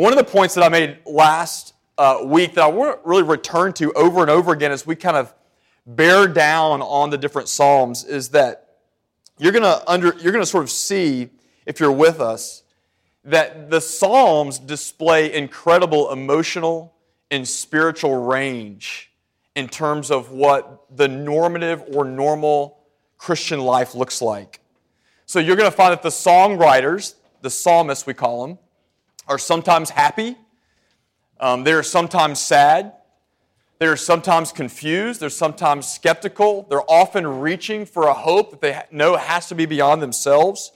One of the points that I made last uh, week that I want to really return to over and over again as we kind of bear down on the different Psalms is that you're going to under you're going to sort of see if you're with us that the Psalms display incredible emotional and spiritual range in terms of what the normative or normal Christian life looks like. So you're going to find that the songwriters, the psalmists we call them, are sometimes happy, um, they're sometimes sad, they're sometimes confused, they're sometimes skeptical, they're often reaching for a hope that they know has to be beyond themselves.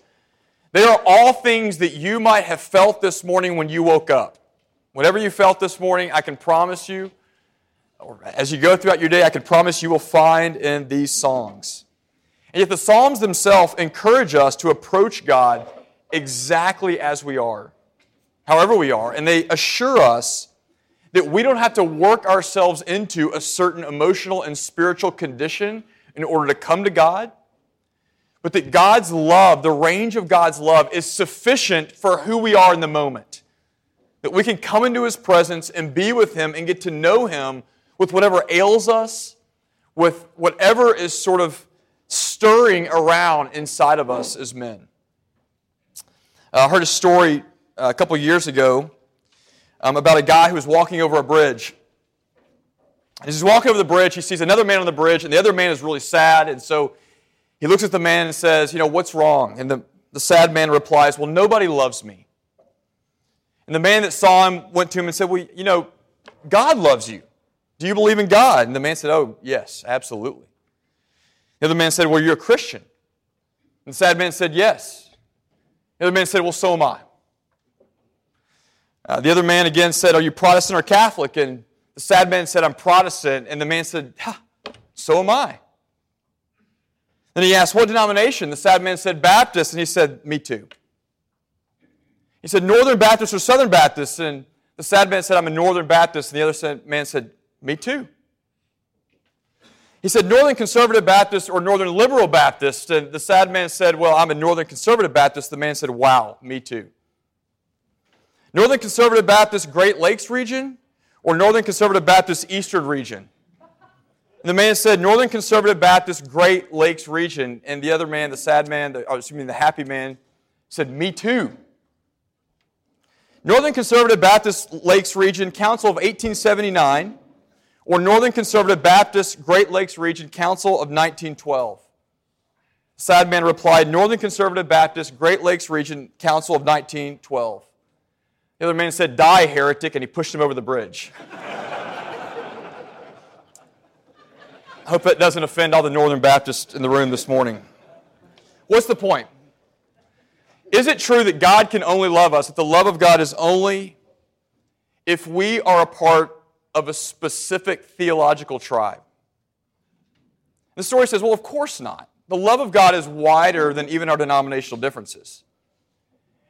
They are all things that you might have felt this morning when you woke up. Whatever you felt this morning, I can promise you, or as you go throughout your day, I can promise you will find in these songs. And yet the Psalms themselves encourage us to approach God exactly as we are, however we are, and they assure us that we don't have to work ourselves into a certain emotional and spiritual condition in order to come to God, but that God's love, the range of God's love, is sufficient for who we are in the moment. That we can come into His presence and be with Him and get to know Him with whatever ails us, with whatever is sort of stirring around inside of us as men. Uh, I heard a story a couple years ago um, about a guy who was walking over a bridge. As he's walking over the bridge, he sees another man on the bridge, and the other man is really sad. And so he looks at the man and says, You know, what's wrong? And the, the sad man replies, Well, nobody loves me. And the man that saw him went to him and said, Well, you know, God loves you. Do you believe in God? And the man said, Oh, yes, absolutely. The other man said, Well, you're a Christian. And the sad man said, Yes. The other man said, Well, so am I. Uh, the other man again said, Are you Protestant or Catholic? And the sad man said, I'm Protestant. And the man said, So am I. Then he asked, What denomination? The sad man said, Baptist. And he said, Me too. He said, Northern Baptist or Southern Baptist? And the sad man said, I'm a Northern Baptist. And the other man said, Me too. He said, Northern Conservative Baptist or Northern Liberal Baptist? And the sad man said, Well, I'm a Northern Conservative Baptist. The man said, Wow, me too. Northern Conservative Baptist Great Lakes region or Northern Conservative Baptist Eastern region? And the man said, Northern Conservative Baptist Great Lakes region. And the other man, the sad man, the, oh, excuse me, the happy man, said, Me too. Northern Conservative Baptist Lakes Region Council of 1879 or Northern Conservative Baptist Great Lakes Region Council of 1912? Sad man replied, Northern Conservative Baptist Great Lakes Region Council of 1912. The other man said, Die, heretic, and he pushed him over the bridge. I hope that doesn't offend all the Northern Baptists in the room this morning. What's the point? Is it true that God can only love us, that the love of God is only if we are a part of a specific theological tribe? The story says, well, of course not. The love of God is wider than even our denominational differences.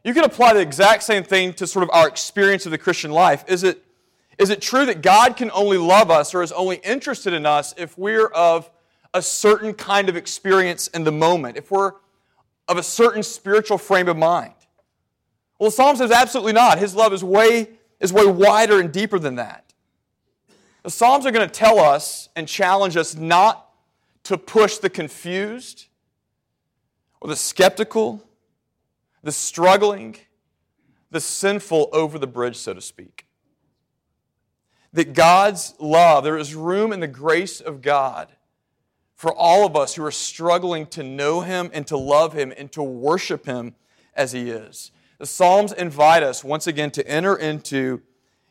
You can apply the exact same thing to sort of our experience of the Christian life. Is it, is it true that God can only love us or is only interested in us if we're of a certain kind of experience in the moment, if we're of a certain spiritual frame of mind? Well, the Psalm says absolutely not. His love is way, is way wider and deeper than that. The Psalms are going to tell us and challenge us not to push the confused or the skeptical, the struggling, the sinful over the bridge, so to speak. That God's love, there is room in the grace of God for all of us who are struggling to know Him and to love Him and to worship Him as He is. The Psalms invite us once again to enter into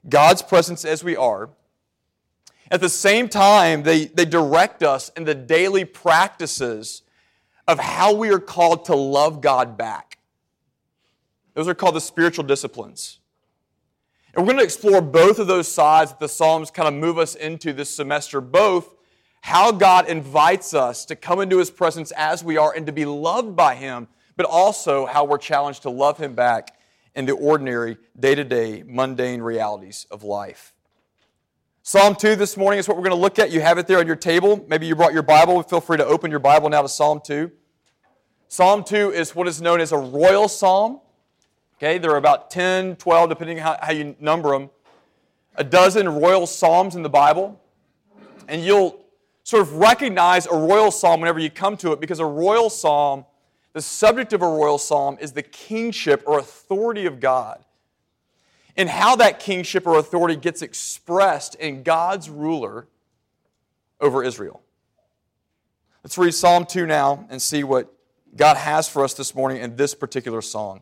God's presence as we are at the same time, they, they direct us in the daily practices of how we are called to love God back. Those are called the spiritual disciplines. And we're going to explore both of those sides that the Psalms kind of move us into this semester. Both how God invites us to come into His presence as we are and to be loved by Him, but also how we're challenged to love Him back in the ordinary, day to day, mundane realities of life. Psalm 2 this morning is what we're going to look at. You have it there on your table. Maybe you brought your Bible. Feel free to open your Bible now to Psalm 2. Psalm 2 is what is known as a royal psalm. Okay, there are about 10, 12, depending how, how you number them, a dozen royal psalms in the Bible. And you'll sort of recognize a royal psalm whenever you come to it because a royal psalm, the subject of a royal psalm is the kingship or authority of God. And how that kingship or authority gets expressed in God's ruler over Israel. Let's read Psalm 2 now and see what God has for us this morning in this particular song.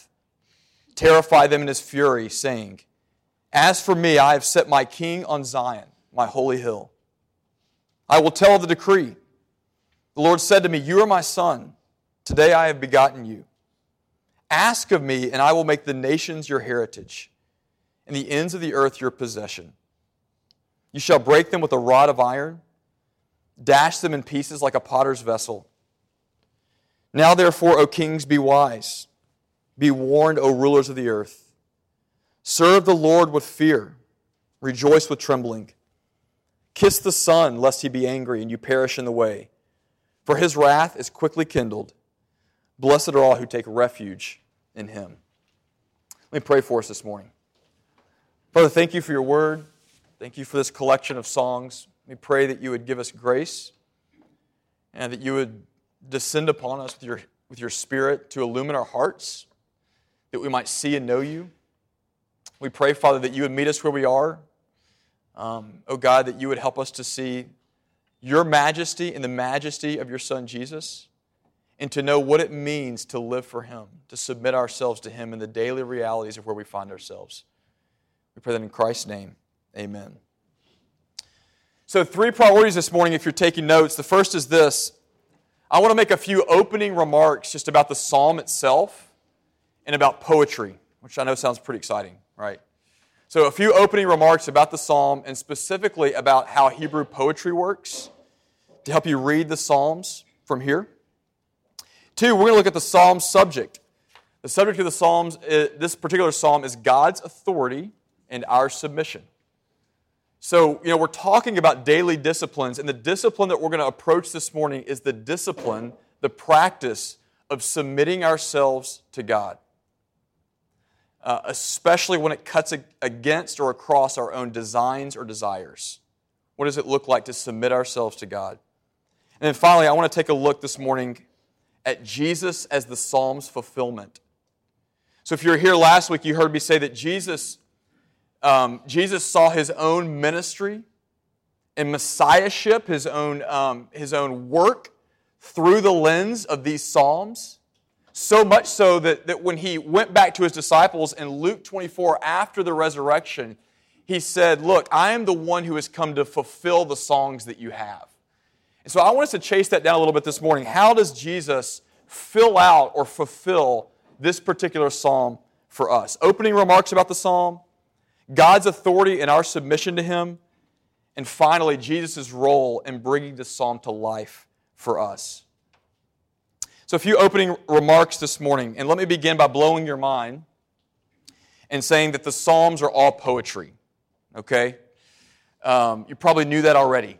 terrify them in his fury, saying, As for me, I have set my king on Zion, my holy hill. I will tell the decree. The Lord said to me, You are my son. Today I have begotten you. Ask of me, and I will make the nations your heritage, and the ends of the earth your possession. You shall break them with a rod of iron, dash them in pieces like a potter's vessel. Now, therefore, O kings, be wise. Be warned, O rulers of the earth. Serve the Lord with fear, rejoice with trembling. Kiss the Son, lest he be angry and you perish in the way. For his wrath is quickly kindled. Blessed are all who take refuge in him. Let me pray for us this morning. Father, thank you for your word. Thank you for this collection of songs. We pray that you would give us grace and that you would descend upon us with your, with your spirit to illumine our hearts, that we might see and know you. We pray, Father, that you would meet us where we are um, oh God, that you would help us to see your majesty and the majesty of your Son Jesus, and to know what it means to live for Him, to submit ourselves to Him in the daily realities of where we find ourselves. We pray that in Christ's name. Amen. So, three priorities this morning if you're taking notes. The first is this I want to make a few opening remarks just about the psalm itself and about poetry, which I know sounds pretty exciting, right? So, a few opening remarks about the psalm and specifically about how Hebrew poetry works to help you read the psalms from here. Two, we're going to look at the psalm subject. The subject of the psalms, this particular psalm, is God's authority and our submission. So, you know, we're talking about daily disciplines, and the discipline that we're going to approach this morning is the discipline, the practice of submitting ourselves to God uh, especially when it cuts against or across our own designs or desires. What does it look like to submit ourselves to God? And then finally, I want to take a look this morning at Jesus as the Psalm's fulfillment. So if you were here last week, you heard me say that Jesus, um, Jesus saw his own ministry and messiahship, his own, um, his own work through the lens of these Psalms. So much so that, that when he went back to his disciples in Luke 24 after the resurrection, he said, Look, I am the one who has come to fulfill the songs that you have. And so I want us to chase that down a little bit this morning. How does Jesus fill out or fulfill this particular psalm for us? Opening remarks about the psalm, God's authority and our submission to him, and finally, Jesus' role in bringing this psalm to life for us. So, a few opening remarks this morning, and let me begin by blowing your mind and saying that the Psalms are all poetry. Okay? Um, you probably knew that already.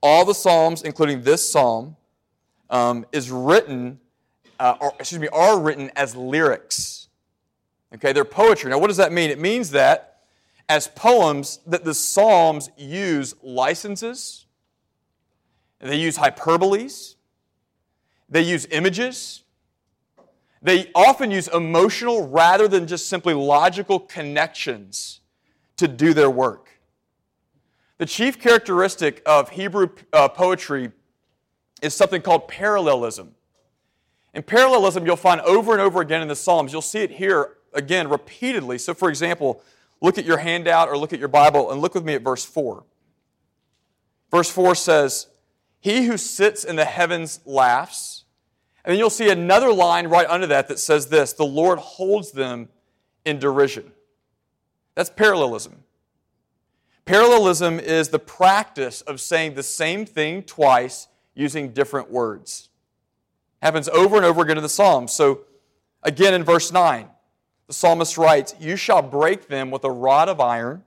All the Psalms, including this Psalm, um, is written, uh, or excuse me, are written as lyrics. Okay, they're poetry. Now, what does that mean? It means that as poems, that the Psalms use licenses, they use hyperboles, they use images. They often use emotional rather than just simply logical connections to do their work. The chief characteristic of Hebrew uh, poetry is something called parallelism. And parallelism you'll find over and over again in the Psalms. You'll see it here again repeatedly. So, for example, look at your handout or look at your Bible and look with me at verse 4. Verse 4 says, He who sits in the heavens laughs And then you'll see another line right under that that says this the Lord holds them in derision. That's parallelism. Parallelism is the practice of saying the same thing twice using different words. Happens over and over again in the Psalms. So, again in verse 9, the psalmist writes, You shall break them with a rod of iron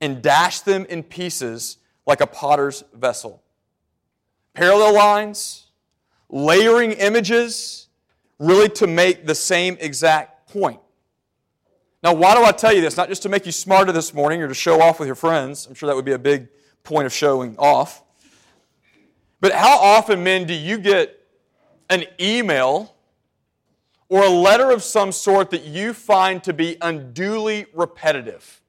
and dash them in pieces like a potter's vessel. Parallel lines, layering images, really to make the same exact point. Now, why do I tell you this? Not just to make you smarter this morning or to show off with your friends. I'm sure that would be a big point of showing off. But how often, men, do you get an email or a letter of some sort that you find to be unduly repetitive?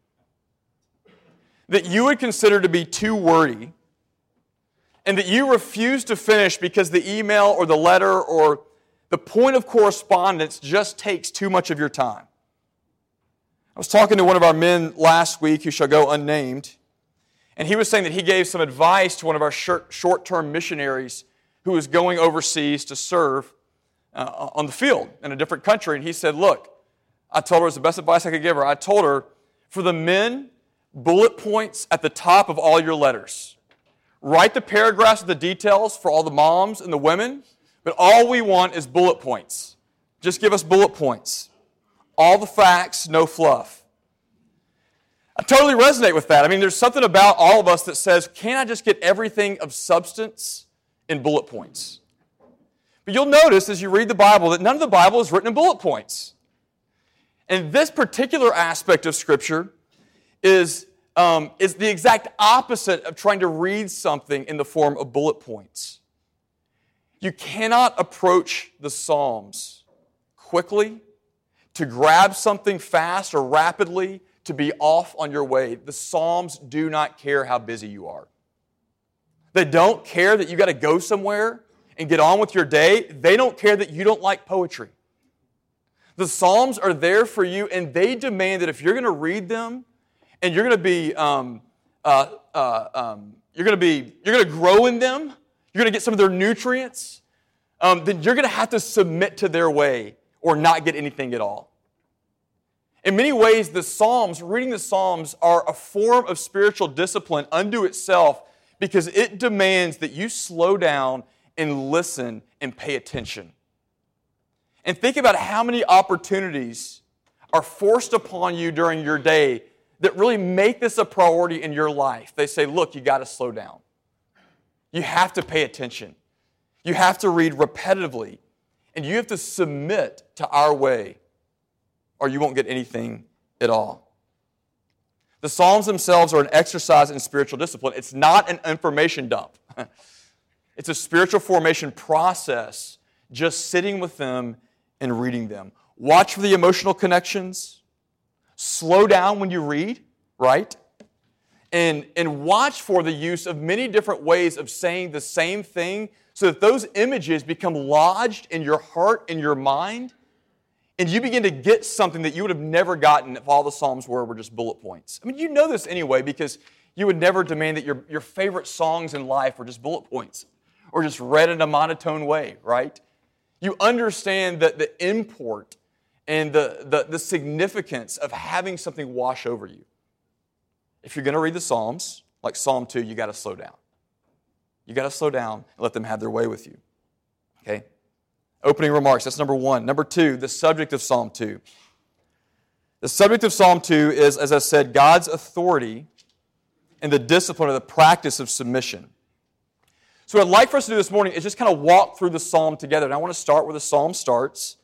That you would consider to be too wordy and that you refuse to finish because the email or the letter or the point of correspondence just takes too much of your time. I was talking to one of our men last week who shall go unnamed, and he was saying that he gave some advice to one of our short term missionaries who was going overseas to serve uh, on the field in a different country. And he said, Look, I told her it was the best advice I could give her. I told her, for the men, bullet points at the top of all your letters. Write the paragraphs with the details for all the moms and the women, but all we want is bullet points. Just give us bullet points. All the facts, no fluff. I totally resonate with that. I mean, there's something about all of us that says, can't I just get everything of substance in bullet points? But you'll notice as you read the Bible that none of the Bible is written in bullet points. And this particular aspect of Scripture is, um, is the exact opposite of trying to read something in the form of bullet points. You cannot approach the Psalms quickly to grab something fast or rapidly, to be off on your way. The Psalms do not care how busy you are. They don't care that you got to go somewhere and get on with your day. They don't care that you don't like poetry. The Psalms are there for you, and they demand that if you're going to read them and you're going to be, um, uh, uh, um, you're going to be, you're going to grow in them, you're going to get some of their nutrients, um, then you're going to have to submit to their way or not get anything at all. In many ways, the Psalms, reading the Psalms, are a form of spiritual discipline unto itself because it demands that you slow down and listen and pay attention. And think about how many opportunities are forced upon you during your day that really make this a priority in your life. They say, look, you got to slow down. You have to pay attention. You have to read repetitively. And you have to submit to our way, or you won't get anything at all. The Psalms themselves are an exercise in spiritual discipline. It's not an information dump, it's a spiritual formation process, just sitting with them and reading them. Watch for the emotional connections. Slow down when you read, right? And, and watch for the use of many different ways of saying the same thing so that those images become lodged in your heart and your mind, and you begin to get something that you would have never gotten if all the Psalms were, were just bullet points. I mean, you know this anyway because you would never demand that your, your favorite songs in life were just bullet points or just read in a monotone way, right? You understand that the import and the, the, the significance of having something wash over you. If you're going to read the Psalms, like Psalm 2, you got to slow down. You got to slow down and let them have their way with you. Okay? Opening remarks, that's number one. Number two, the subject of Psalm 2. The subject of Psalm 2 is, as I said, God's authority and the discipline or the practice of submission. So, what I'd like for us to do this morning is just kind of walk through the psalm together. And I want to start where the psalm starts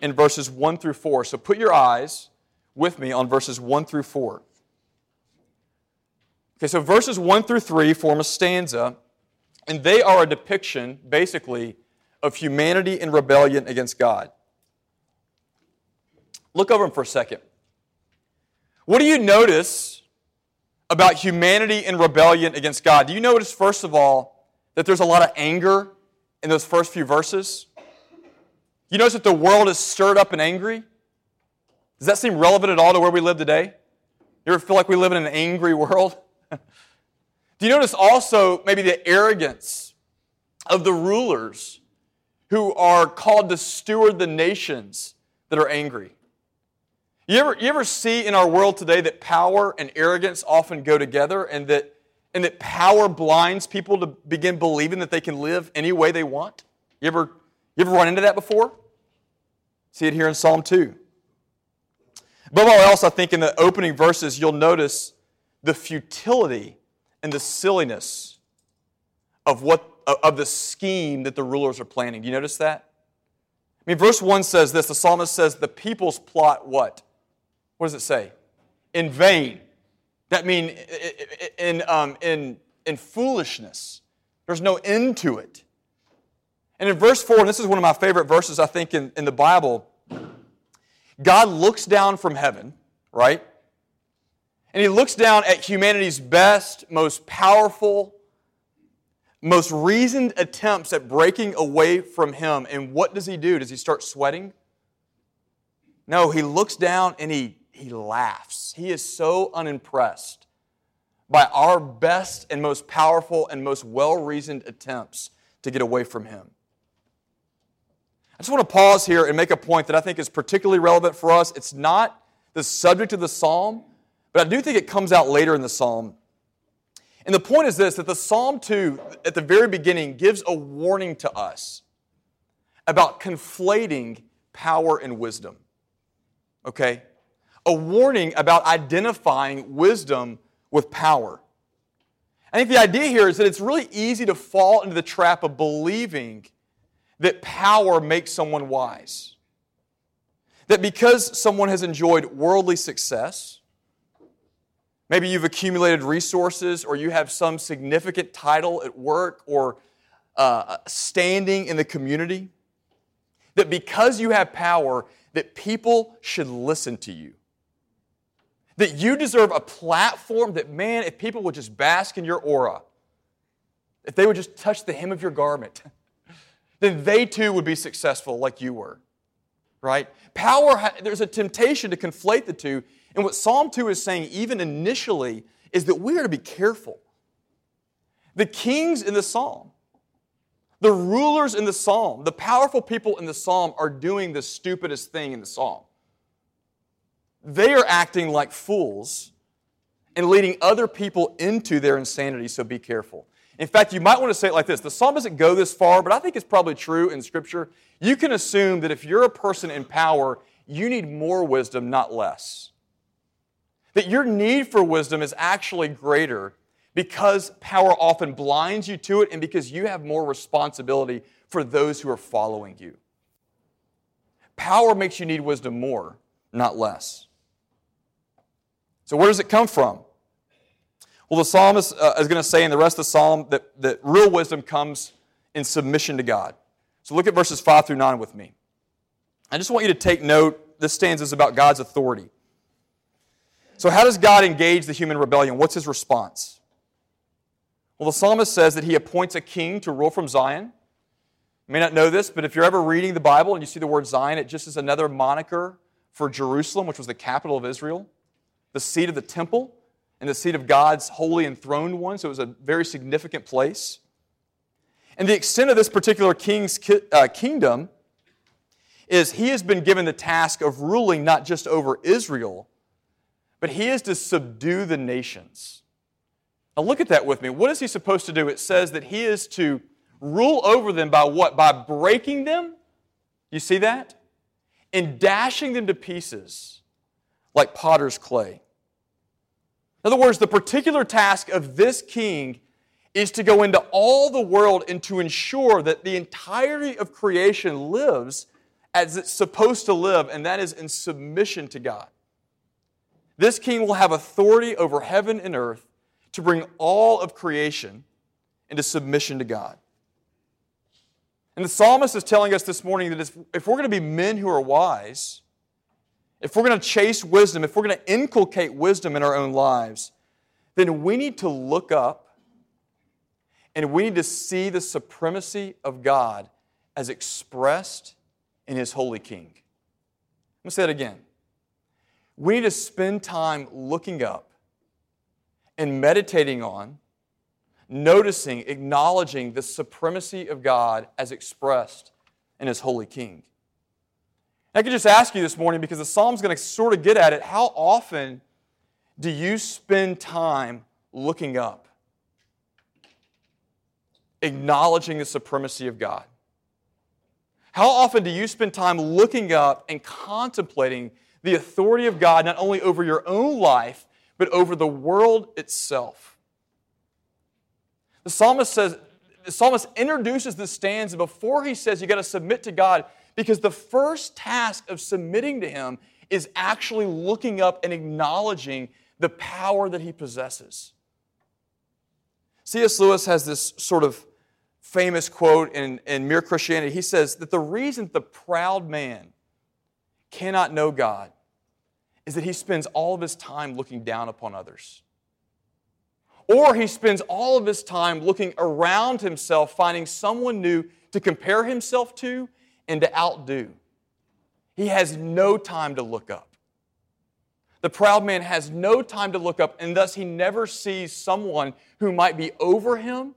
in verses 1 through 4. So, put your eyes with me on verses 1 through 4. Okay, so verses 1 through 3 form a stanza and they are a depiction, basically, of humanity in rebellion against God. Look over them for a second. What do you notice about humanity in rebellion against God? Do you notice, first of all, that there's a lot of anger in those first few verses? You notice that the world is stirred up and angry? Does that seem relevant at all to where we live today? You ever feel like we live in an angry world? Do you notice also maybe the arrogance of the rulers who are called to steward the nations that are angry. You ever, you ever see in our world today that power and arrogance often go together and that, and that power blinds people to begin believing that they can live any way they want? You ever, you ever run into that before? See it here in Psalm 2. Above all else, I think in the opening verses, you'll notice the futility and the silliness of, what, of the scheme that the rulers are planning. Do you notice that? I mean, verse 1 says this the psalmist says, The people's plot what? What does it say? In vain. That means in, um, in, in foolishness. There's no end to it. And in verse 4, and this is one of my favorite verses, I think, in, in the Bible, God looks down from heaven, right? And he looks down at humanity's best, most powerful, most reasoned attempts at breaking away from him. And what does he do? Does he start sweating? No, he looks down and he, he laughs. He is so unimpressed by our best and most powerful and most well reasoned attempts to get away from him. I just want to pause here and make a point that I think is particularly relevant for us. It's not the subject of the psalm, but I do think it comes out later in the psalm. And the point is this that the psalm 2, at the very beginning, gives a warning to us about conflating power and wisdom. Okay? A warning about identifying wisdom with power. I think the idea here is that it's really easy to fall into the trap of believing that power makes someone wise. That because someone has enjoyed worldly success, maybe you've accumulated resources or you have some significant title at work or uh, standing in the community, that because you have power, that people should listen to you. That you deserve a platform that, man, if people would just bask in your aura, if they would just touch the hem of your garment, then they too would be successful like you were. Right? Power, there's a temptation to conflate the two. And what Psalm 2 is saying, even initially, is that we are to be careful. The kings in the psalm, the rulers in the psalm, the powerful people in the psalm are doing the stupidest thing in the psalm. They are acting like fools and leading other people into their insanity, so be careful. In fact, you might want to say it like this the psalm doesn't go this far, but I think it's probably true in Scripture. You can assume that if you're a person in power, you need more wisdom, not less. That your need for wisdom is actually greater because power often blinds you to it and because you have more responsibility for those who are following you. Power makes you need wisdom more, not less. So, where does it come from? Well, the psalmist uh, is going to say in the rest of the psalm that, that real wisdom comes in submission to God. So look at verses 5 through 9 with me. I just want you to take note. This stanza is about God's authority. So, how does God engage the human rebellion? What's his response? Well, the psalmist says that he appoints a king to rule from Zion. You may not know this, but if you're ever reading the Bible and you see the word Zion, it just is another moniker for Jerusalem, which was the capital of Israel, the seat of the temple and the seat of God's holy enthroned one, so it was a very significant place. And the extent of this particular king's uh, kingdom is he has been given the task of ruling not just over Israel, but he is to subdue the nations. Now, look at that with me. What is he supposed to do? It says that he is to rule over them by what? By breaking them. You see that? And dashing them to pieces like potter's clay. In other words, the particular task of this king is to go into all the world and to ensure that the entirety of creation lives as it's supposed to live, and that is in submission to God. This king will have authority over heaven and earth to bring all of creation into submission to God. And the psalmist is telling us this morning that if we're going to be men who are wise, if we're going to chase wisdom, if we're going to inculcate wisdom in our own lives, then we need to look up and we need to see the supremacy of God as expressed in His Holy King. I'm going to say it again. We need to spend time looking up and meditating on, noticing, acknowledging the supremacy of God as expressed in his holy king. I could just ask you this morning because the psalm's going to sort of get at it. How often do you spend time looking up, acknowledging the supremacy of God? How often do you spend time looking up and contemplating the authority of God not only over your own life, but over the world itself? The psalmist says, the psalmist introduces this stanza before he says you got to submit to God because the first task of submitting to him is actually looking up and acknowledging the power that he possesses. C.S. Lewis has this sort of famous quote in, in Mere Christianity. He says that the reason the proud man cannot know God is that he spends all of his time looking down upon others. Or he spends all of his time looking around himself, finding someone new to compare himself to and to outdo. He has no time to look up. The proud man has no time to look up, and thus he never sees someone who might be over him,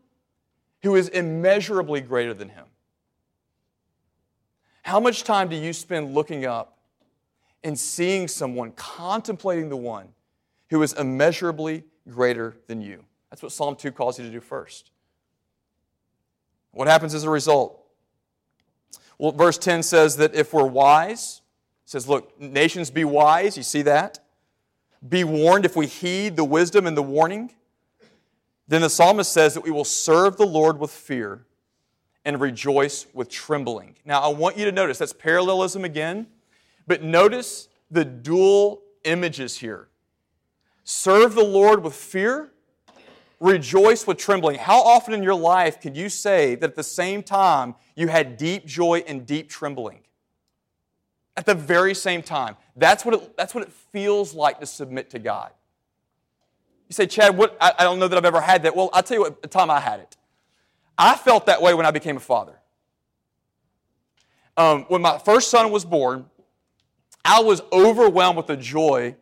who is immeasurably greater than him. How much time do you spend looking up and seeing someone, contemplating the one who is immeasurably greater than you? That's what Psalm 2 calls you to do first. What happens as a result? Well, verse 10 says that if we're wise, says, look, nations be wise. You see that? Be warned if we heed the wisdom and the warning. Then the psalmist says that we will serve the Lord with fear and rejoice with trembling. Now, I want you to notice that's parallelism again, but notice the dual images here. Serve the Lord with fear, rejoice with trembling. How often in your life can you say that at the same time you had deep joy and deep trembling? At the very same time. That's what it, that's what it feels like to submit to God. You say, Chad, what, I, I don't know that I've ever had that. Well, I'll tell you what the time I had it. I felt that way when I became a father. Um, when my first son was born, I was overwhelmed with the joy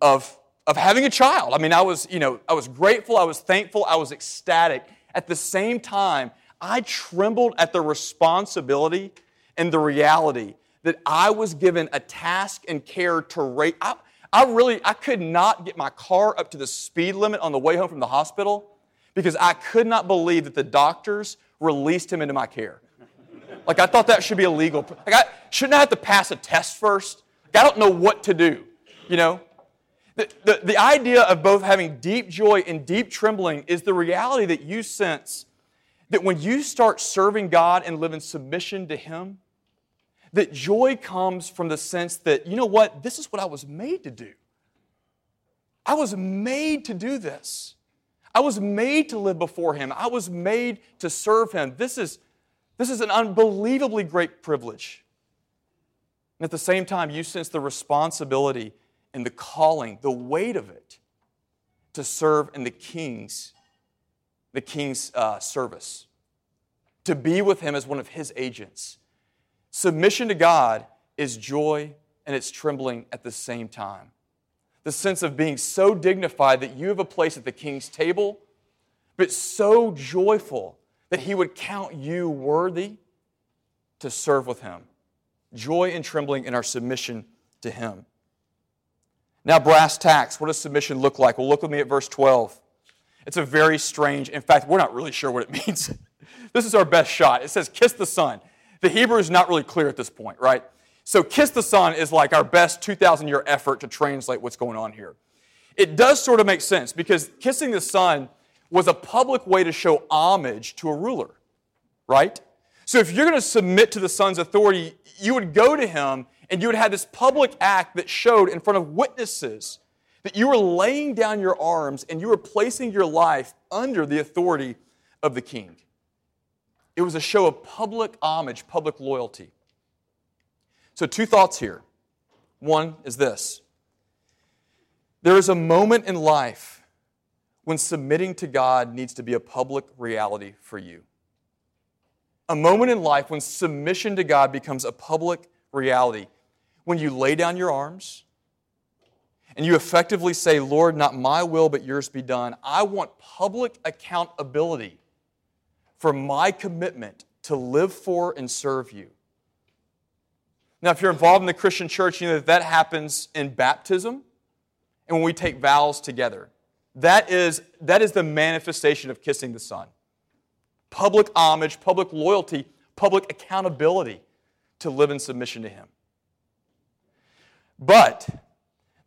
of, of having a child. I mean, I was, you know, I was grateful, I was thankful, I was ecstatic. At the same time, I trembled at the responsibility and the reality that I was given a task and care to raise. I, I really, I could not get my car up to the speed limit on the way home from the hospital because I could not believe that the doctors released him into my care. Like I thought that should be illegal. Like I shouldn't I have to pass a test first? Like I don't know what to do. You know, the, the, the idea of both having deep joy and deep trembling is the reality that you sense that when you start serving God and live in submission to Him, that joy comes from the sense that, you know what, this is what I was made to do. I was made to do this. I was made to live before Him. I was made to serve Him. This is, this is an unbelievably great privilege. And at the same time, you sense the responsibility and the calling, the weight of it, to serve in the King's, the King's uh, service, to be with Him as one of His agents Submission to God is joy and it's trembling at the same time. The sense of being so dignified that you have a place at the king's table, but so joyful that he would count you worthy to serve with him. Joy and trembling in our submission to him. Now, brass tacks, what does submission look like? Well, look with me at verse 12. It's a very strange, in fact, we're not really sure what it means. this is our best shot. It says, Kiss the son. The Hebrew is not really clear at this point, right? So, kiss the son is like our best 2,000 year effort to translate what's going on here. It does sort of make sense because kissing the son was a public way to show homage to a ruler, right? So, if you're going to submit to the son's authority, you would go to him and you would have this public act that showed in front of witnesses that you were laying down your arms and you were placing your life under the authority of the king. It was a show of public homage, public loyalty. So, two thoughts here. One is this there is a moment in life when submitting to God needs to be a public reality for you. A moment in life when submission to God becomes a public reality. When you lay down your arms and you effectively say, Lord, not my will, but yours be done. I want public accountability for my commitment to live for and serve you. Now, if you're involved in the Christian church, you know that that happens in baptism and when we take vows together. That is, that is the manifestation of kissing the Son. Public homage, public loyalty, public accountability to live in submission to Him. But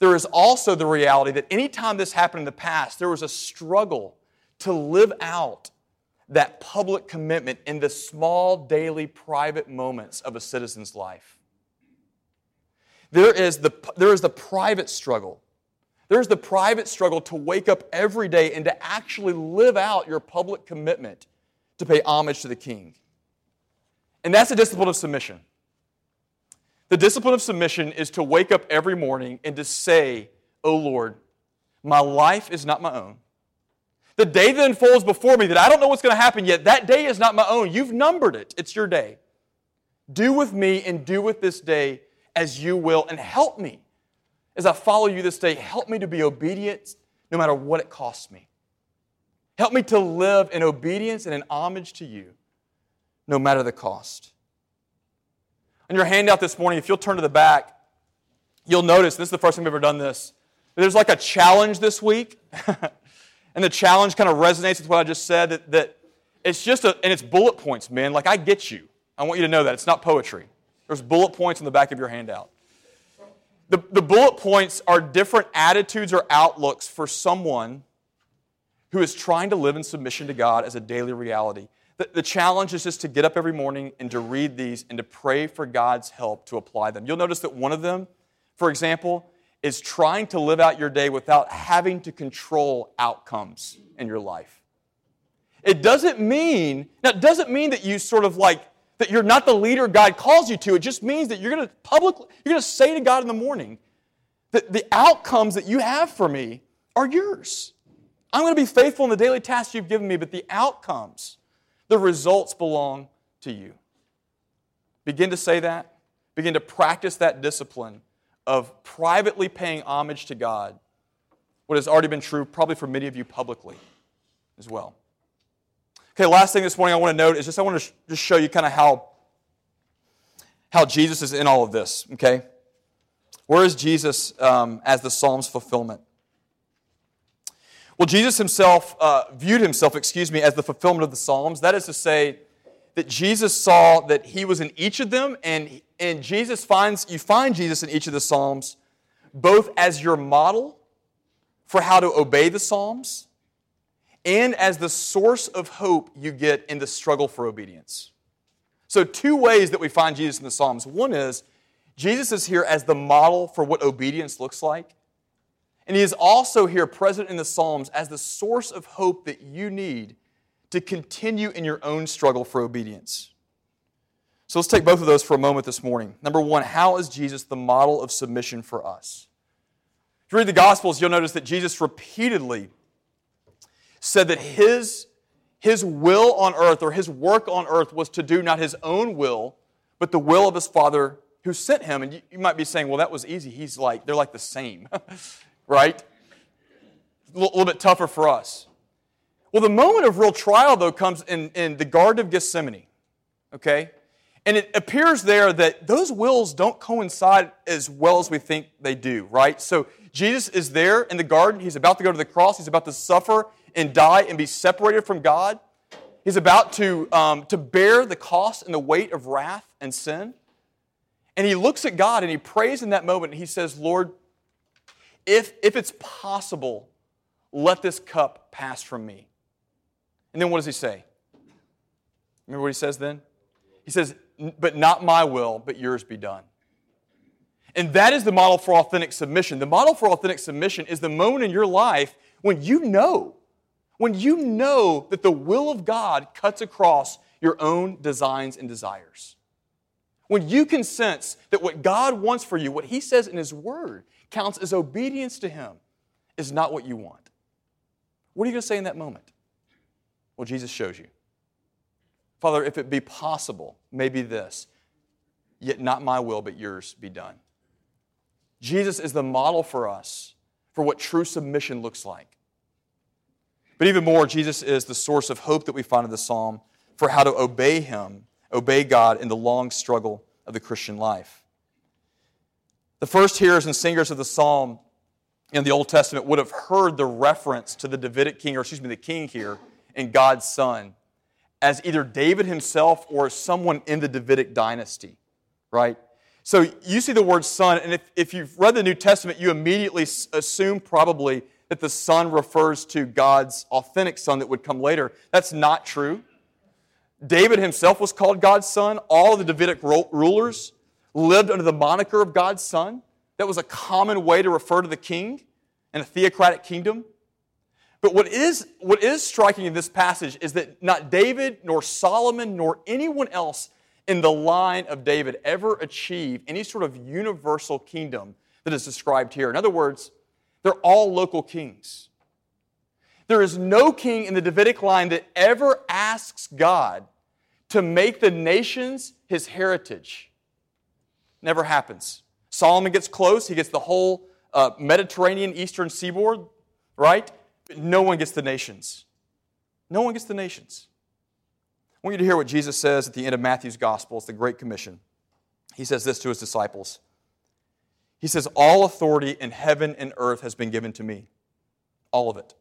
there is also the reality that anytime this happened in the past, there was a struggle to live out that public commitment in the small, daily, private moments of a citizen's life. There is the, there is the private struggle. There's the private struggle to wake up every day and to actually live out your public commitment to pay homage to the king. And that's the discipline of submission. The discipline of submission is to wake up every morning and to say, Oh Lord, my life is not my own. The day that unfolds before me that I don't know what's going to happen yet, that day is not my own. You've numbered it, it's your day. Do with me and do with this day as you will, and help me as I follow you this day. Help me to be obedient no matter what it costs me. Help me to live in obedience and in homage to you no matter the cost. On your handout this morning, if you'll turn to the back, you'll notice this is the first time we've ever done this. There's like a challenge this week. and the challenge kind of resonates with what I just said that, that it's just a, and it's bullet points, man. Like, I get you. I want you to know that. It's not poetry. There's bullet points in the back of your handout. The, the bullet points are different attitudes or outlooks for someone who is trying to live in submission to God as a daily reality. The, the challenge is just to get up every morning and to read these and to pray for God's help to apply them. You'll notice that one of them, for example, is trying to live out your day without having to control outcomes in your life. It doesn't mean, now, it doesn't mean that you sort of like, that you're not the leader God calls you to. It just means that you're going to publicly, you're going to say to God in the morning that the outcomes that you have for me are yours. I'm going to be faithful in the daily tasks you've given me, but the outcomes, the results belong to you. Begin to say that. Begin to practice that discipline of privately paying homage to God, what has already been true probably for many of you publicly as well. Okay, last thing this morning I want to note is just I want to just show you kind of how, how Jesus is in all of this, okay? Where is Jesus um, as the Psalms fulfillment? Well, Jesus himself uh, viewed himself, excuse me, as the fulfillment of the Psalms. That is to say, that Jesus saw that he was in each of them, and, and Jesus finds, you find Jesus in each of the Psalms, both as your model for how to obey the Psalms, and as the source of hope you get in the struggle for obedience. So, two ways that we find Jesus in the Psalms. One is Jesus is here as the model for what obedience looks like. And he is also here present in the Psalms as the source of hope that you need to continue in your own struggle for obedience. So let's take both of those for a moment this morning. Number one, how is Jesus the model of submission for us? If you read the Gospels, you'll notice that Jesus repeatedly said that his, his will on earth or his work on earth was to do not his own will, but the will of his Father who sent him. And you, you might be saying, well, that was easy. He's like, they're like the same, right? A little, bit tougher for us. Well, the moment of real trial, though, comes in, in the Garden of Gethsemane, okay? And it appears there that those wills don't coincide as well as we think they do, right? So Jesus is there in the garden. He's about to go to the cross. He's about to suffer and die and be separated from God. He's about to, um, to bear the cost and the weight of wrath and sin. And he looks at God and he prays in that moment and he says, Lord, if, if it's possible, let this cup pass from me. And then what does he say? Remember what he says then? He says, But not my will, but yours be done. And that is the model for authentic submission. The model for authentic submission is the moment in your life when you know, when you know that the will of God cuts across your own designs and desires. When you can sense that what God wants for you, what He says in His Word, counts as obedience to Him, is not what you want. What are you going to say in that moment? Well, Jesus shows you. Father, if it be possible, maybe this, yet not my will, but yours be done. Jesus is the model for us for what true submission looks like. But even more, Jesus is the source of hope that we find in the psalm for how to obey Him, obey God in the long struggle of the Christian life. The first hearers and singers of the psalm in the Old Testament would have heard the reference to the Davidic king, or excuse me, the king here, and God's son, as either David himself or someone in the Davidic dynasty, right? So you see the word son, and if, if you've read the New Testament, you immediately assume probably that the son refers to God's authentic son that would come later. That's not true. David himself was called God's son. All the Davidic rulers lived under the moniker of God's son. That was a common way to refer to the king in a theocratic kingdom. But what is, what is striking in this passage is that not David, nor Solomon, nor anyone else in the line of David ever achieved any sort of universal kingdom that is described here. In other words, they're all local kings. There is no king in the Davidic line that ever asks God to make the nations his heritage. Never happens. Solomon gets close, he gets the whole uh, Mediterranean eastern seaboard, right? But no one gets the nations. No one gets the nations. I want you to hear what Jesus says at the end of Matthew's Gospel. It's the Great Commission. He says this to his disciples He says, All authority in heaven and earth has been given to me. All of it.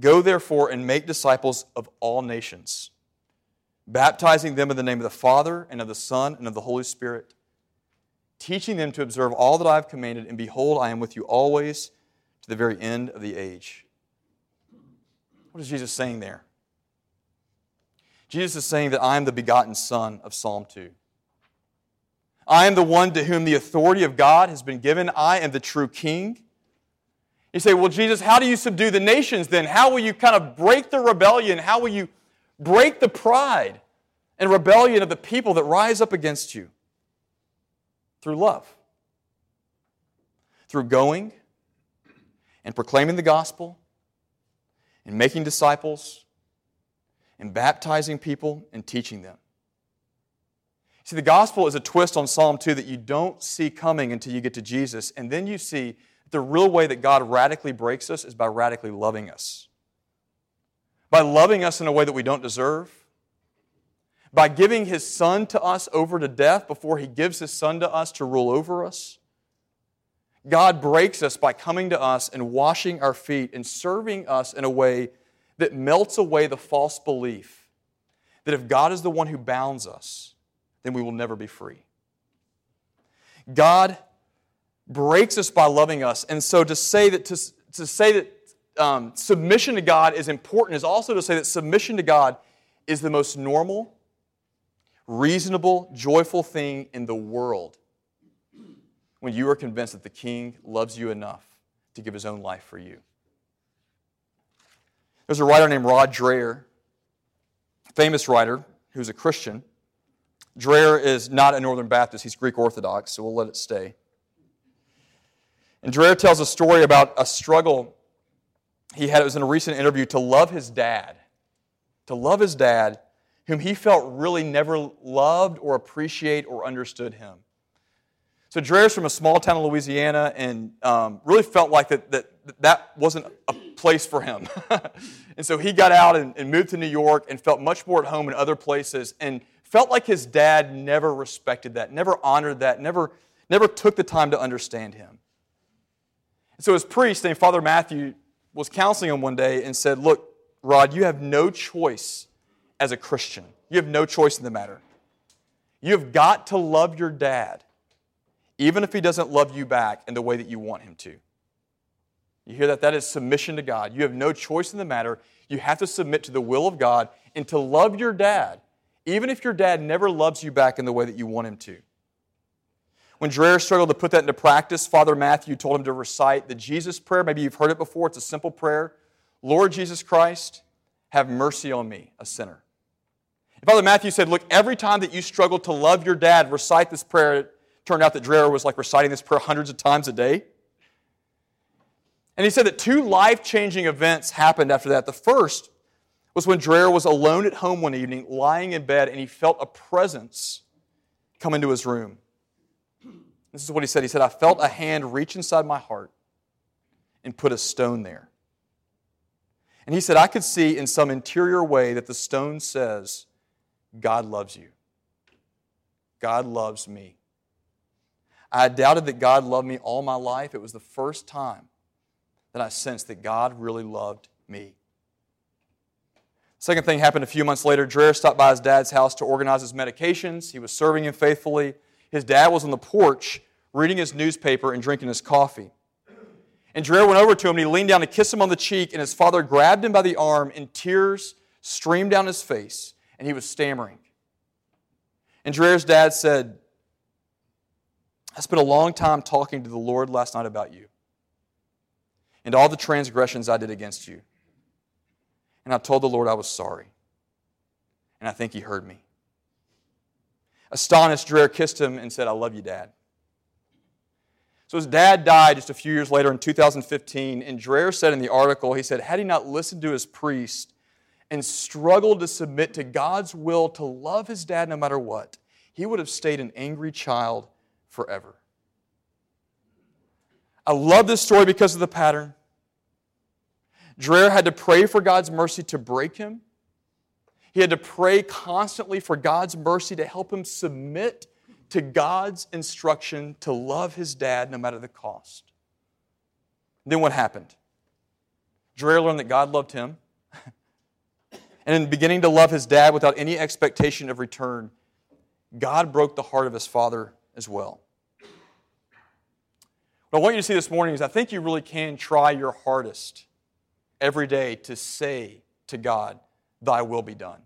Go therefore and make disciples of all nations baptizing them in the name of the Father and of the Son and of the Holy Spirit, teaching them to observe all that I have commanded, and behold, I am with you always to the very end of the age. What is Jesus saying there? Jesus is saying that I am the begotten Son of Psalm 2. I am the one to whom the authority of God has been given. I am the true king. You say, Well, Jesus, how do you subdue the nations then? How will you kind of break the rebellion? How will you Break the pride and rebellion of the people that rise up against you through love. Through going and proclaiming the gospel and making disciples and baptizing people and teaching them. See, the gospel is a twist on Psalm 2 that you don't see coming until you get to Jesus, and then you see the real way that God radically breaks us is by radically loving us by loving us in a way that we don't deserve, by giving His Son to us over to death before He gives His Son to us to rule over us. God breaks us by coming to us and washing our feet and serving us in a way that melts away the false belief that if God is the one who bounds us, then we will never be free. God breaks us by loving us. And so to say that, to, to say that um, submission to God is important is also to say that submission to God is the most normal, reasonable, joyful thing in the world when you are convinced that the King loves you enough to give his own life for you. There's a writer named Rod Dreher, famous writer who's a Christian. Dreher is not a Northern Baptist, he's Greek Orthodox, so we'll let it stay. And Dreher tells a story about a struggle he had, it was in a recent interview, to love his dad. To love his dad, whom he felt really never loved or appreciated or understood him. So Dreher's from a small town in Louisiana and um, really felt like that, that that wasn't a place for him. and so he got out and, and moved to New York and felt much more at home in other places and felt like his dad never respected that, never honored that, never, never took the time to understand him. And so his priest named Father Matthew was counseling him one day and said, Look, Rod, you have no choice as a Christian. You have no choice in the matter. You have got to love your dad, even if he doesn't love you back in the way that you want him to. You hear that? That is submission to God. You have no choice in the matter. You have to submit to the will of God and to love your dad, even if your dad never loves you back in the way that you want him to. When Dreher struggled to put that into practice, Father Matthew told him to recite the Jesus prayer. Maybe you've heard it before. It's a simple prayer Lord Jesus Christ, have mercy on me, a sinner. Father Matthew said, Look, every time that you struggle to love your dad, recite this prayer. It turned out that Dreher was like reciting this prayer hundreds of times a day. And he said that two life changing events happened after that. The first was when Dreher was alone at home one evening, lying in bed, and he felt a presence come into his room. This is what he said. He said, I felt a hand reach inside my heart and put a stone there. And he said, I could see in some interior way that the stone says, God loves you. God loves me. I doubted that God loved me all my life. It was the first time that I sensed that God really loved me. Second thing happened a few months later. Dreher stopped by his dad's house to organize his medications. He was serving him faithfully. His dad was on the porch reading his newspaper and drinking his coffee. And Dreher went over to him and he leaned down to kiss him on the cheek, and his father grabbed him by the arm, and tears streamed down his face, and he was stammering. And Dreher's dad said, I spent a long time talking to the Lord last night about you and all the transgressions I did against you. And I told the Lord I was sorry. And I think he heard me. Astonished, Dreher kissed him and said, I love you, Dad. So his dad died just a few years later in 2015, and Dreher said in the article, he said, had he not listened to his priest and struggled to submit to God's will to love his dad no matter what, he would have stayed an angry child forever. I love this story because of the pattern. Dreher had to pray for God's mercy to break him. He had to pray constantly for God's mercy to help him submit to God's instruction to love his dad no matter the cost. Then what happened? Dreher learned that God loved him. And in beginning to love his dad without any expectation of return, God broke the heart of his father as well. What I want you to see this morning is I think you really can try your hardest every day to say to God, Thy will be done.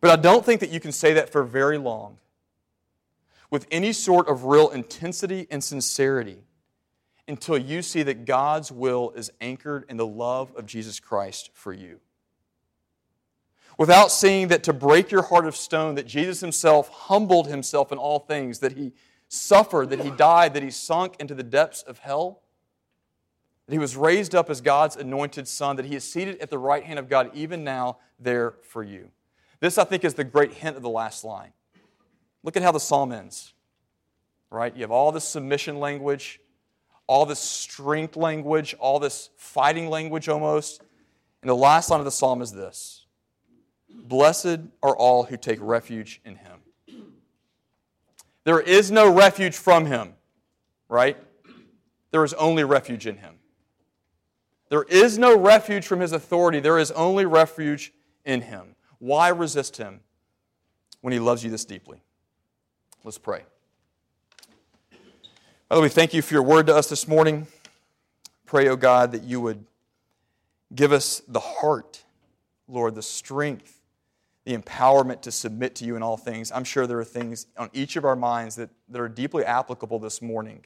But I don't think that you can say that for very long with any sort of real intensity and sincerity until you see that God's will is anchored in the love of Jesus Christ for you. Without seeing that to break your heart of stone, that Jesus himself humbled himself in all things, that he suffered, that he died, that he sunk into the depths of hell, that he was raised up as God's anointed son, that he is seated at the right hand of God even now there for you. This, I think, is the great hint of the last line. Look at how the psalm ends, right? You have all this submission language, all this strength language, all this fighting language almost. And the last line of the psalm is this Blessed are all who take refuge in him. There is no refuge from him, right? There is only refuge in him. There is no refuge from his authority. There is only refuge in him. Why resist him when he loves you this deeply? Let's pray. Father, we thank you for your word to us this morning. Pray, O oh God, that you would give us the heart, Lord, the strength the empowerment to submit to you in all things. I'm sure there are things on each of our minds that, that are deeply applicable this morning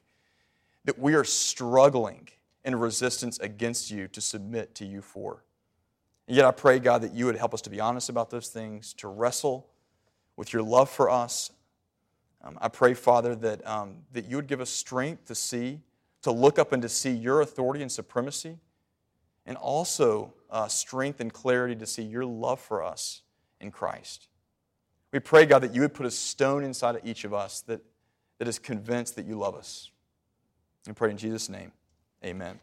that we are struggling in resistance against you to submit to you for. And yet I pray, God, that you would help us to be honest about those things, to wrestle with your love for us. Um, I pray, Father, that, um, that you would give us strength to see, to look up and to see your authority and supremacy, and also uh, strength and clarity to see your love for us in Christ. We pray, God, that you would put a stone inside of each of us that, that is convinced that you love us. We pray in Jesus' name. Amen.